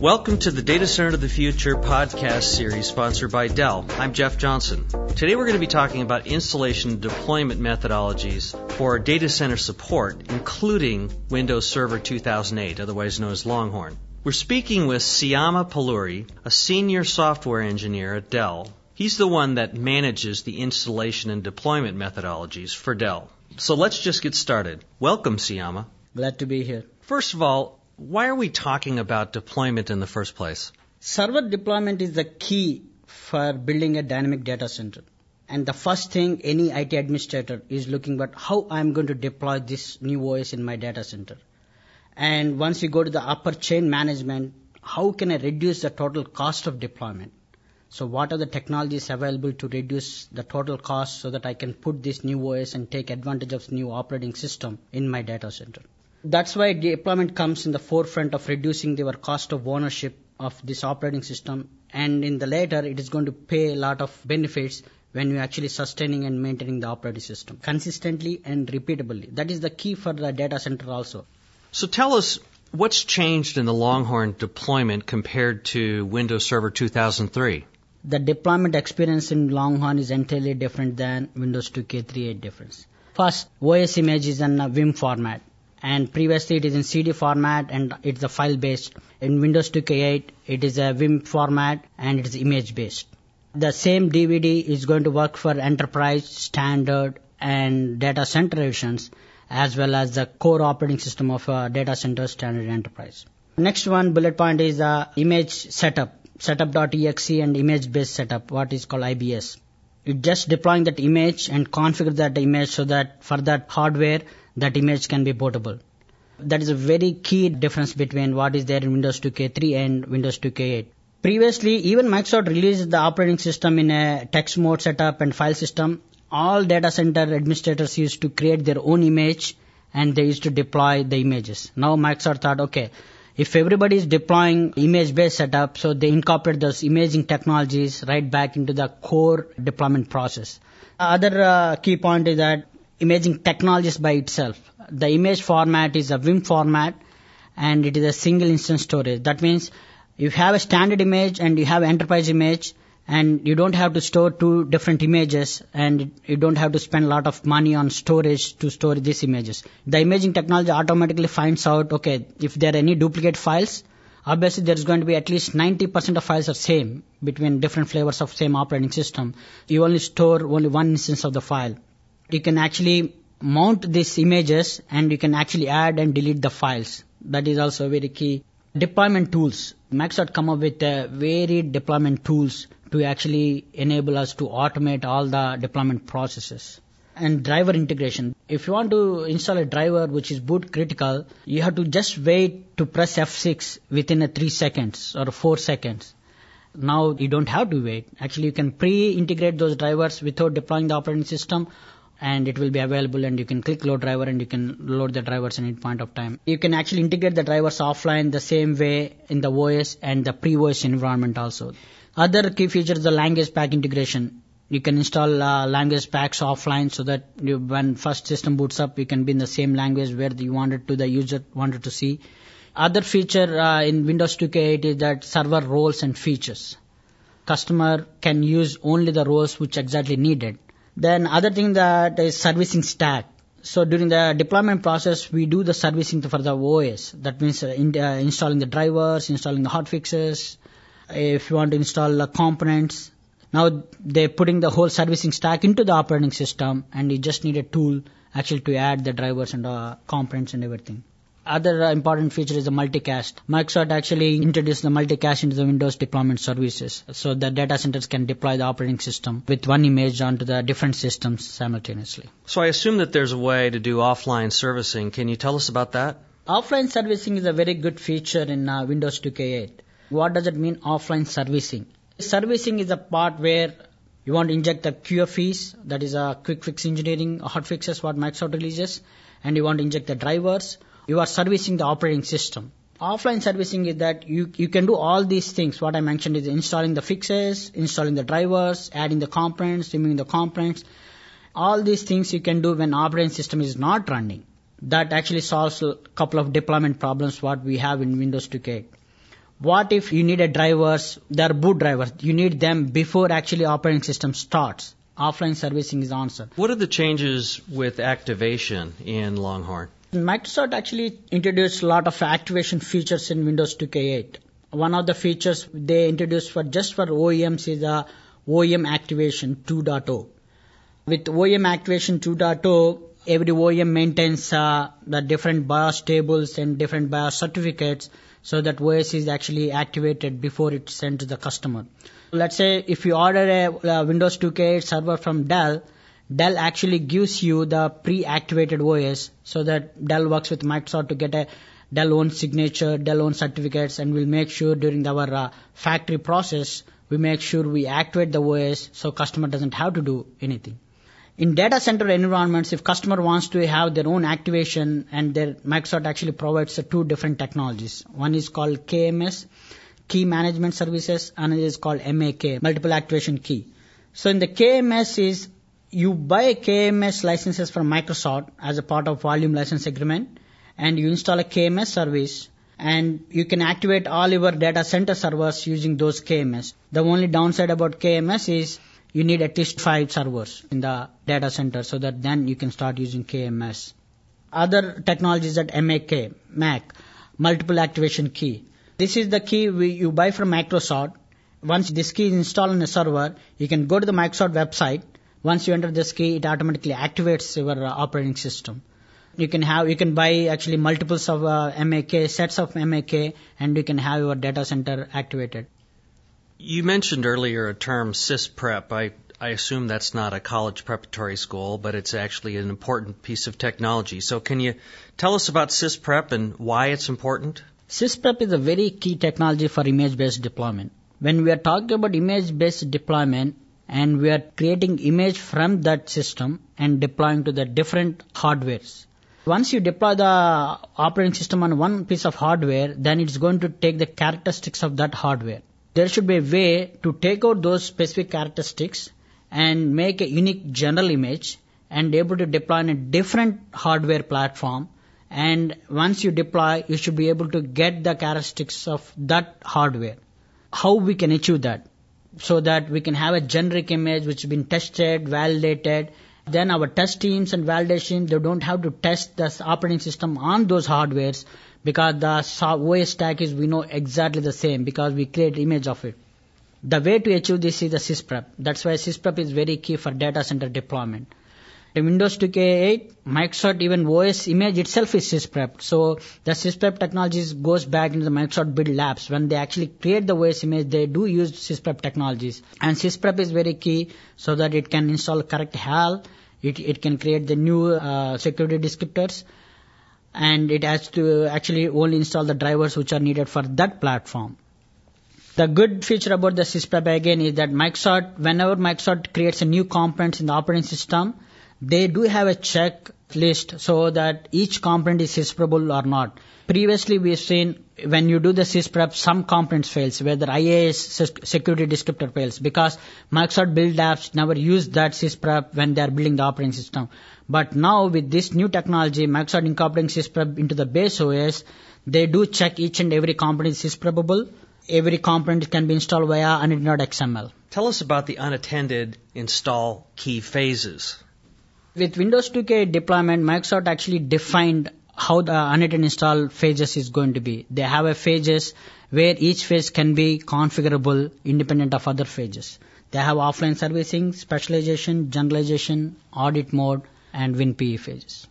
Welcome to the Data Center of the Future podcast series sponsored by Dell. I'm Jeff Johnson. Today we're going to be talking about installation and deployment methodologies for data center support, including Windows Server 2008, otherwise known as Longhorn. We're speaking with Syama Poluri, a senior software engineer at Dell. He's the one that manages the installation and deployment methodologies for Dell. So let's just get started. Welcome, Syama. Glad to be here. First of all, why are we talking about deployment in the first place? Server deployment is the key for building a dynamic data center. And the first thing any IT administrator is looking at how I'm going to deploy this new OS in my data center. And once you go to the upper chain management, how can I reduce the total cost of deployment? So what are the technologies available to reduce the total cost so that I can put this new OS and take advantage of new operating system in my data center? That's why deployment comes in the forefront of reducing your cost of ownership of this operating system. And in the later, it is going to pay a lot of benefits when you're actually sustaining and maintaining the operating system consistently and repeatably. That is the key for the data center also. So tell us what's changed in the Longhorn deployment compared to Windows Server 2003? The deployment experience in Longhorn is entirely different than Windows 2K38 difference. First, OS image is in a WIM format and previously it is in CD format and it's a file based. In Windows 2K8 it is a WIM format and it is image based. The same DVD is going to work for enterprise, standard and data center editions as well as the core operating system of a data center standard enterprise. Next one bullet point is the image setup, setup.exe and image based setup, what is called IBS. It just deploying that image and configure that image so that for that hardware that image can be portable. That is a very key difference between what is there in Windows 2K3 and Windows 2K8. Previously, even Microsoft released the operating system in a text mode setup and file system. All data center administrators used to create their own image and they used to deploy the images. Now Microsoft thought, okay, if everybody is deploying image based setup, so they incorporate those imaging technologies right back into the core deployment process. Other uh, key point is that imaging technologies by itself. The image format is a WIM format and it is a single instance storage. That means you have a standard image and you have enterprise image and you don't have to store two different images and you don't have to spend a lot of money on storage to store these images. The imaging technology automatically finds out, okay, if there are any duplicate files, obviously there is going to be at least 90% of files are same between different flavors of same operating system. You only store only one instance of the file you can actually mount these images and you can actually add and delete the files. That is also very key. Deployment tools. Microsoft come up with uh, varied deployment tools to actually enable us to automate all the deployment processes. And driver integration. If you want to install a driver which is boot critical, you have to just wait to press F6 within a 3 seconds or 4 seconds. Now you don't have to wait. Actually you can pre-integrate those drivers without deploying the operating system and it will be available and you can click load driver and you can load the drivers at any point of time. You can actually integrate the drivers offline the same way in the OS and the pre-OS environment also. Other key features the language pack integration. You can install uh, language packs offline so that you, when first system boots up, you can be in the same language where you wanted to, the user wanted to see. Other feature uh, in Windows 2K8 is that server roles and features. Customer can use only the roles which exactly needed then other thing that is servicing stack. So during the deployment process, we do the servicing for the OS. That means uh, in, uh, installing the drivers, installing the hotfixes. If you want to install the components, now they're putting the whole servicing stack into the operating system, and you just need a tool actually to add the drivers and uh, components and everything. Other uh, important feature is the multicast. Microsoft actually introduced the multicast into the Windows deployment services so that data centers can deploy the operating system with one image onto the different systems simultaneously. So I assume that there's a way to do offline servicing. Can you tell us about that? Offline servicing is a very good feature in uh, Windows 2K8. What does it mean offline servicing? Servicing is a part where you want to inject the QFEs, that is a quick fix engineering hot fixes what Microsoft releases, and you want to inject the drivers you are servicing the operating system. Offline servicing is that you, you can do all these things. What I mentioned is installing the fixes, installing the drivers, adding the components, removing the components. All these things you can do when operating system is not running. That actually solves a couple of deployment problems what we have in Windows 2K. What if you need a drivers, they are boot drivers, you need them before actually operating system starts. Offline servicing is answered. What are the changes with activation in Longhorn? Microsoft actually introduced a lot of activation features in Windows 2K8. One of the features they introduced for just for OEMs is the OEM Activation 2.0. With OEM Activation 2.0, every OEM maintains uh, the different BIOS tables and different BIOS certificates so that OS is actually activated before it's sent to the customer. Let's say if you order a, a Windows 2K8 server from Dell, Dell actually gives you the pre-activated OS so that Dell works with Microsoft to get a Dell own signature, Dell own certificates, and we'll make sure during our uh, factory process we make sure we activate the OS so customer doesn't have to do anything. In data center environments, if customer wants to have their own activation and their Microsoft actually provides uh, two different technologies. One is called KMS, Key Management Services, and it is called MAK, Multiple Activation Key. So in the KMS is you buy KMS licenses from Microsoft as a part of volume license agreement and you install a KMS service and you can activate all your data center servers using those KMS. The only downside about KMS is you need at least five servers in the data center so that then you can start using KMS. Other technologies that MAK, MAC, multiple activation key. This is the key we, you buy from Microsoft. Once this key is installed on a server, you can go to the Microsoft website. Once you enter this key, it automatically activates your uh, operating system. You can have, you can buy actually multiples of uh, MAK, sets of MAK, and you can have your data center activated. You mentioned earlier a term SysPrep. I, I assume that's not a college preparatory school, but it's actually an important piece of technology. So can you tell us about SysPrep and why it's important? SysPrep is a very key technology for image-based deployment. When we are talking about image-based deployment and we are creating image from that system and deploying to the different hardwares. Once you deploy the operating system on one piece of hardware, then it's going to take the characteristics of that hardware there should be a way to take out those specific characteristics and make a unique general image and able to deploy on a different hardware platform. And once you deploy, you should be able to get the characteristics of that hardware. How we can achieve that? So that we can have a generic image which has been tested, validated. Then our test teams and validation, they don't have to test the operating system on those hardwares because the OS stack is we know exactly the same because we create image of it. The way to achieve this is the sysprep. That's why sysprep is very key for data center deployment. In Windows 2K8, Microsoft even OS image itself is sysprep. So the sysprep technologies goes back into the Microsoft build labs. When they actually create the OS image, they do use sysprep technologies. And sysprep is very key so that it can install correct HAL, it, it can create the new uh, security descriptors, and it has to actually only install the drivers which are needed for that platform. The good feature about the SysPrep again is that Microsoft, whenever Microsoft creates a new component in the operating system, they do have a check list so that each component is sysprepable or not. Previously, we've seen when you do the sysprep, some components fails, whether IAS security descriptor fails, because Microsoft build apps never use that sysprep when they are building the operating system. But now with this new technology, Microsoft incorporating sysprep into the base OS, they do check each and every component is sysprepable. Every component can be installed via init.xml. Tell us about the unattended install key phases. With Windows 2K deployment, Microsoft actually defined how the unattended install phases is going to be. They have a phases where each phase can be configurable independent of other phases. They have offline servicing, specialization, generalization, audit mode, and WinPE phases.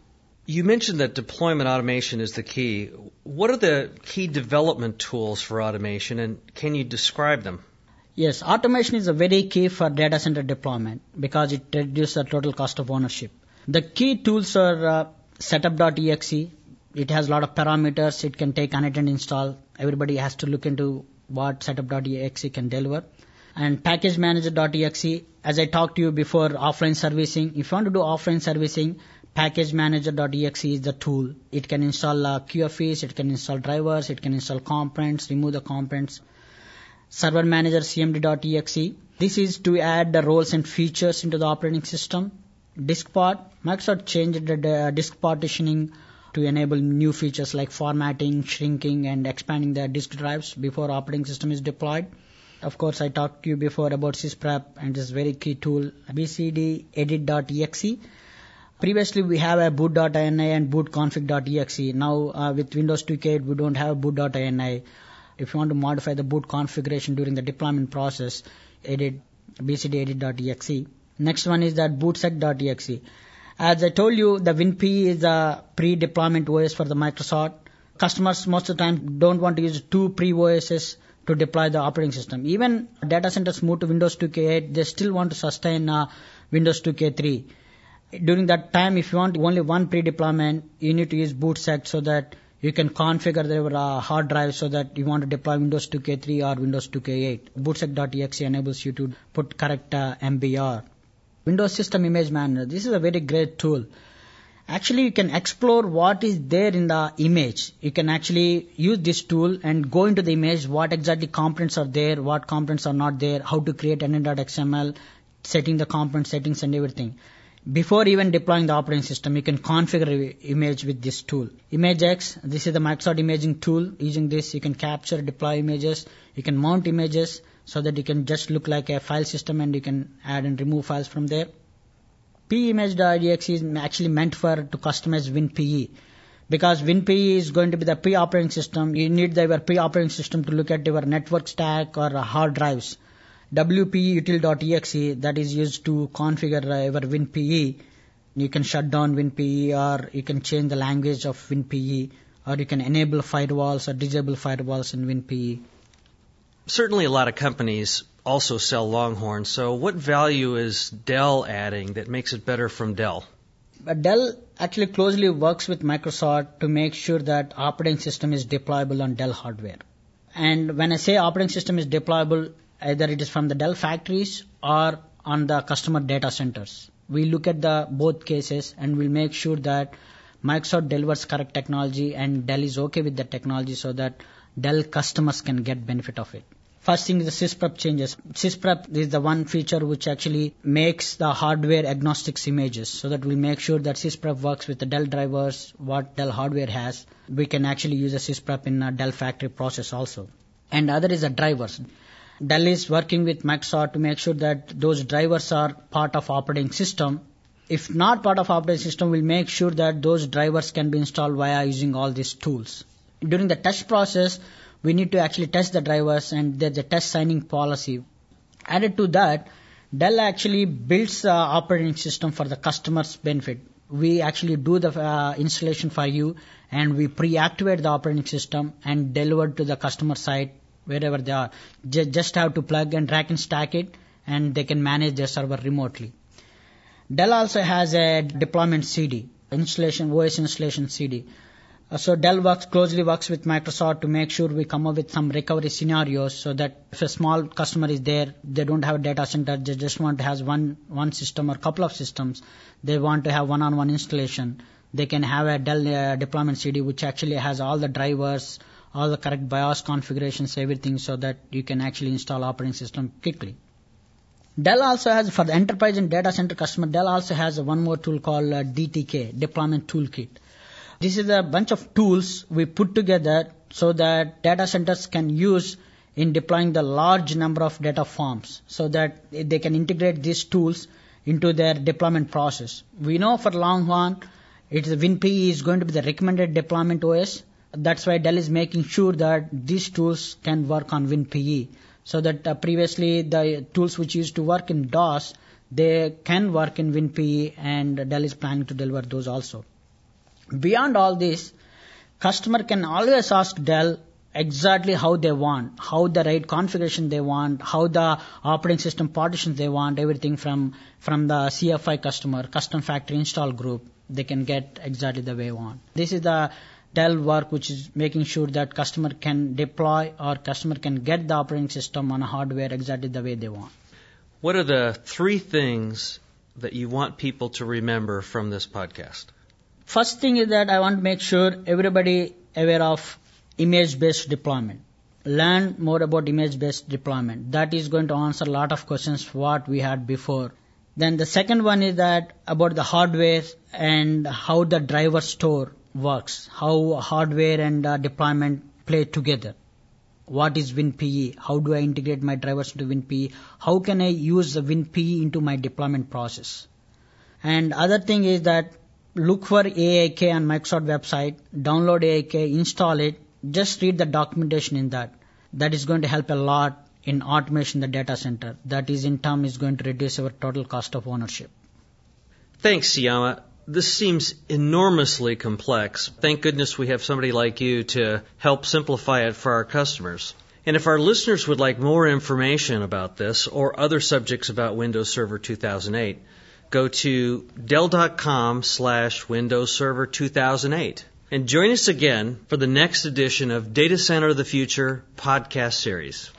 You mentioned that deployment automation is the key. What are the key development tools for automation, and can you describe them? Yes, automation is a very key for data center deployment because it reduces the total cost of ownership. The key tools are uh, setup.exe. It has a lot of parameters. It can take an unattended install. Everybody has to look into what setup.exe can deliver and package manager.exe. As I talked to you before, offline servicing. If you want to do offline servicing, package manager.exe is the tool. It can install uh, QFEs, it can install drivers, it can install components, remove the components. Server manager cmd.exe. This is to add the roles and features into the operating system. Disk part. Microsoft changed the uh, disk partitioning to enable new features like formatting, shrinking, and expanding the disk drives before operating system is deployed. Of course, I talked to you before about sysprep and this very key tool, bcdedit.exe. Previously, we have a boot.ini and bootconfig.exe. Now, uh, with Windows 2K, we don't have boot.ini. If you want to modify the boot configuration during the deployment process, edit bcdedit.exe. Next one is that bootsect.exe. As I told you, the WinPE is a pre-deployment OS for the Microsoft. Customers most of the time don't want to use two pre-OSs to deploy the operating system. Even data centers move to Windows 2K8, they still want to sustain uh, Windows 2K3. During that time, if you want only one pre-deployment, you need to use bootsect so that you can configure their uh, hard drive so that you want to deploy Windows 2K3 or Windows 2K8. Bootsect.exe enables you to put correct uh, MBR. Windows System Image Manager. This is a very great tool. Actually, you can explore what is there in the image. You can actually use this tool and go into the image, what exactly components are there, what components are not there, how to create init.xml, setting the component settings and everything. Before even deploying the operating system, you can configure image with this tool. ImageX, this is the Microsoft imaging tool. Using this, you can capture, deploy images. You can mount images so that you can just look like a file system and you can add and remove files from there. PEimg.exe is actually meant for to customize WinPE because WinPE is going to be the pre-operating system. You need the, your pre-operating system to look at your network stack or hard drives. WPEutil.exe that is used to configure uh, your WinPE. You can shut down WinPE or you can change the language of WinPE or you can enable firewalls or disable firewalls in WinPE. Certainly a lot of companies also sell Longhorn, so what value is Dell adding that makes it better from Dell? But Dell actually closely works with Microsoft to make sure that operating system is deployable on Dell hardware. And when I say operating system is deployable, either it is from the Dell factories or on the customer data centers. We look at the both cases and we'll make sure that Microsoft delivers correct technology and Dell is okay with the technology so that Dell customers can get benefit of it. First thing is the sysprep changes. Sysprep is the one feature which actually makes the hardware agnostic images so that we'll make sure that sysprep works with the Dell drivers, what Dell hardware has. We can actually use a sysprep in a Dell factory process also. And other is the drivers. Dell is working with Microsoft to make sure that those drivers are part of operating system. If not part of operating system, we'll make sure that those drivers can be installed via using all these tools. During the test process, we need to actually test the drivers and there's a test signing policy. Added to that, Dell actually builds the operating system for the customer's benefit. We actually do the uh, installation for you and we pre-activate the operating system and deliver to the customer site wherever they are. just have to plug and rack and stack it and they can manage their server remotely. Dell also has a deployment CD, installation, OS installation CD. Uh, so Dell works closely works with Microsoft to make sure we come up with some recovery scenarios so that if a small customer is there, they don't have a data center, they just want to have one one system or couple of systems, they want to have one-on-one installation. They can have a Dell uh, deployment CD which actually has all the drivers, all the correct BIOS configurations, everything, so that you can actually install operating system quickly. Dell also has, for the enterprise and data center customer, Dell also has one more tool called uh, DTK, Deployment Toolkit. This is a bunch of tools we put together so that data centers can use in deploying the large number of data forms so that they can integrate these tools into their deployment process. We know for Longhorn, it's WinPE is going to be the recommended deployment OS that's why Dell is making sure that these tools can work on WinPE. So that uh, previously the tools which used to work in DOS, they can work in WinPE and Dell is planning to deliver those also. Beyond all this, customer can always ask Dell exactly how they want, how the right configuration they want, how the operating system partitions they want, everything from, from the CFI customer, custom factory install group, they can get exactly the way they want. This is the Dell work, which is making sure that customer can deploy or customer can get the operating system on a hardware exactly the way they want. What are the three things that you want people to remember from this podcast? First thing is that I want to make sure everybody aware of image-based deployment. Learn more about image-based deployment. That is going to answer a lot of questions what we had before. Then the second one is that about the hardware and how the drivers store works, how hardware and uh, deployment play together. What is WinPE? How do I integrate my drivers into WinPE? How can I use the WinPE into my deployment process? And other thing is that look for AIK on Microsoft website, download AIK, install it, just read the documentation in that. That is going to help a lot in automation the data center. That is in turn is going to reduce our total cost of ownership. Thanks, Syama. This seems enormously complex. Thank goodness we have somebody like you to help simplify it for our customers. And if our listeners would like more information about this or other subjects about Windows Server 2008, go to dell.com slash Windows Server 2008 and join us again for the next edition of Data Center of the Future podcast series.